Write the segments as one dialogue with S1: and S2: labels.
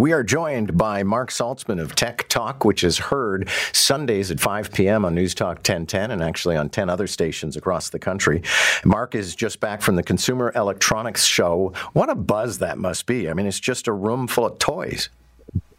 S1: We are joined by Marc Saltzman of Tech Talk, which is heard Sundays at 5 p.m. on News Talk 1010 and actually on 10 other stations across the country. Marc is just back from the Consumer Electronics Show. What a buzz that must be. I mean, it's just a room full of toys.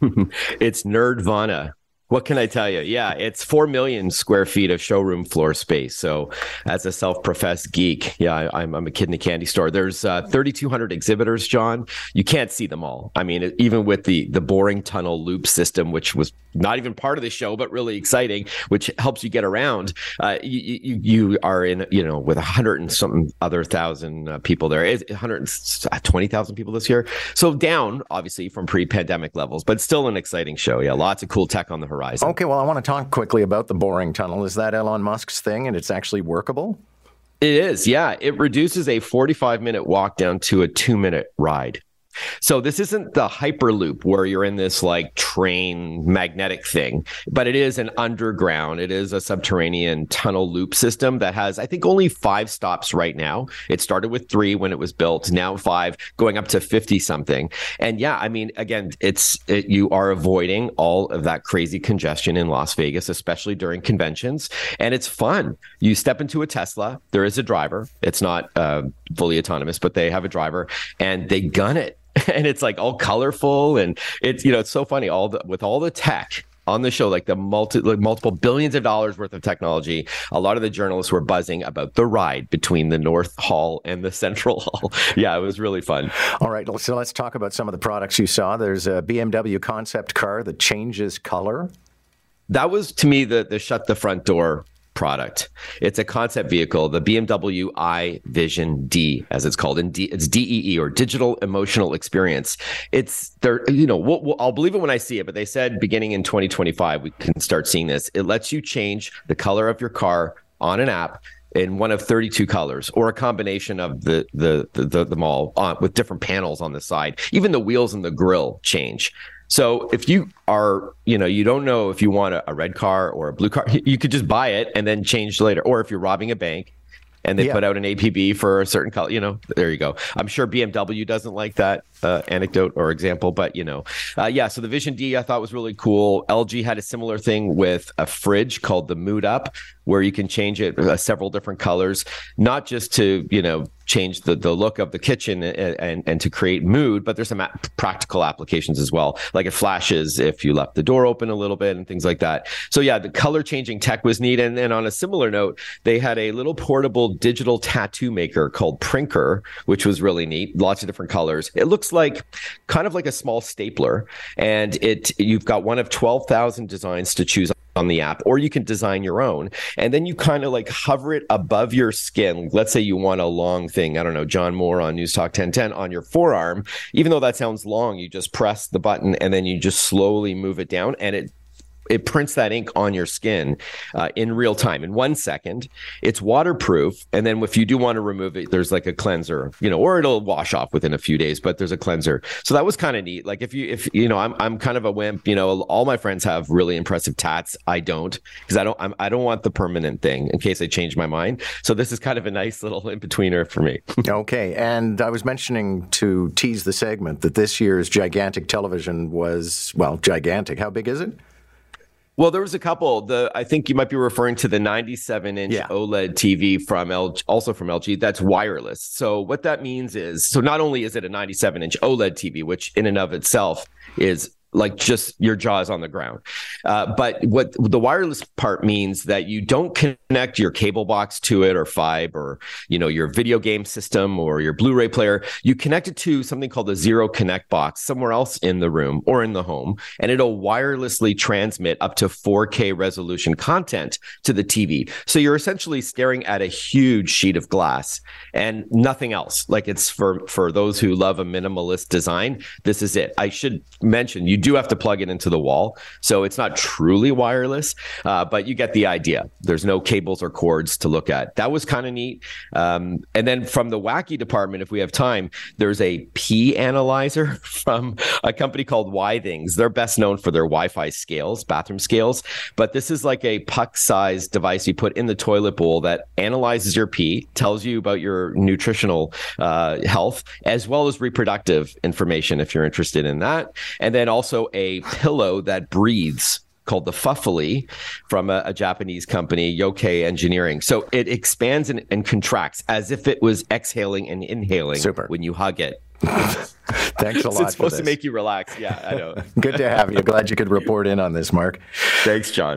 S2: it's Nerdvana what can I tell you? Yeah, it's 4 million square feet of showroom floor space. So, as a self professed geek, yeah, I, am a kid in a candy store. There's uh, 3,200 exhibitors, John. You can't see them all. I mean, even with the, the boring tunnel loop system, which was not even part of the show, but really exciting, which helps you get around, uh, you, you, you, are in, you know, with 100 and something other thousand uh, people there. It's 120,000 people this year. So, down, obviously, from pre pandemic levels, but still an exciting show. Yeah, lots of cool tech on the horizon horizon.
S1: Okay, well, I want to talk quickly about the boring tunnel. Is that Elon Musk's thing and it's actually workable?
S2: It is, yeah. It reduces a 45 minute walk down to a two minute ride. So this isn't the hyperloop where you're in this like train magnetic thing, but it is an underground. It is a subterranean tunnel loop system that has, I think, only five stops right now. It started with three when it was built, now five, going up to fifty something. And yeah, I mean, again, it's it, you are avoiding all of that crazy congestion in Las Vegas, especially during conventions, and it's fun. You step into a Tesla. There is a driver. It's not uh, fully autonomous, but they have a driver, and they gun it and it's like all colorful and it's you know it's so funny. All the with all the tech on the show like the multi like multiple billions of dollars worth of technology a lot of the journalists were buzzing about the ride between the north hall and the central hall. Yeah it was really fun.
S1: All right so let's talk about some of the products you saw. There's a bmw concept car that changes color.
S2: That was to me the the shut the front door product. It's a concept vehicle, the BMW i Vision D, as it's called, and D, it's DEE or Digital Emotional Experience. It's there, you know, we'll, we'll, I'll believe it when I see it, but they said beginning in 2025 we can start seeing this. It lets you change the color of your car on an app in one of 32 colors or a combination of the the the, the them all on, uh, with different panels on the side even the wheels and the grill change so if you are, you know, you don't know if you want a, a, red car or a blue car, you could just buy it and then change later. Or if you're robbing a bank and they yeah. put out an APB for a certain color, you know, there you go. I'm sure BMW doesn't like that uh, anecdote or example, but you know, uh, yeah. So the Vision D I thought was really cool. LG had a similar thing with a fridge called the Mood Up, where you can change it uh, several different colors, not just to you know change the, the look of the kitchen and, and, and to create mood, but there's some practical applications as well. Like it flashes if you left the door open a little bit and things like that. So yeah, the color changing tech was neat. And then on a similar note, they had a little portable digital tattoo maker called Prinker, which was really neat. Lots of different colors. It looks like kind of like a small stapler and it, you've got one of 12,000 designs to choose on the app, or you can design your own. And then you kind of like hover it above your skin. Let's say you want a long thing. I don't know, John Moore on News Talk 1010 on your forearm. Even though that sounds long, you just press the button and then you just slowly move it down and it it prints that ink on your skin uh, in real time in one second. It's waterproof, and then if you do want to remove it, there's like a cleanser, you know, or it'll wash off within a few days. But there's a cleanser, so that was kind of neat. Like if you if you know, I'm I'm kind of a wimp. You know, all my friends have really impressive tats. I don't because I don't I'm, I don't want the permanent thing in case I change my mind. So this is kind of a nice little in betweener for me.
S1: okay, and I was mentioning to tease the segment that this year's gigantic television was well gigantic. How big is it?
S2: Well, there was a couple. The I think you might be referring to the 97 inch yeah. OLED TV from LG, also from LG. That's wireless. So what that means is, so not only is it a 97 inch OLED TV, which in and of itself is like just your jaws on the ground. Uh, but what the wireless part means that you don't connect your cable box to it or fibe or you know your video game system or your Blu-ray player. You connect it to something called a zero connect box somewhere else in the room or in the home, and it'll wirelessly transmit up to 4K resolution content to the TV. So you're essentially staring at a huge sheet of glass and nothing else. Like it's for for those who love a minimalist design. This is it. I should mention you do have to plug it into the wall. So it's not truly wireless, uh, but you get the idea. There's no cables or cords to look at. That was kind of neat. Um, and then from the wacky department, if we have time, there's a pee analyzer from a company called Withings. They're best known for their Wi Fi scales, bathroom scales. But this is like a puck sized device you put in the toilet bowl that analyzes your pee, tells you about your nutritional uh, health, as well as reproductive information if you're interested in that. And then also a pillow that breathes called the Fufuly from a, a, Japanese company, Yukai Engineering. So it expands and, and, contracts as if it was exhaling and inhaling
S1: Super.
S2: when you hug it.
S1: Thanks a lot.
S2: it's supposed to make you relax. Yeah, I know.
S1: Good to have you. Glad you could report in on this, Marc.
S2: Thanks, John.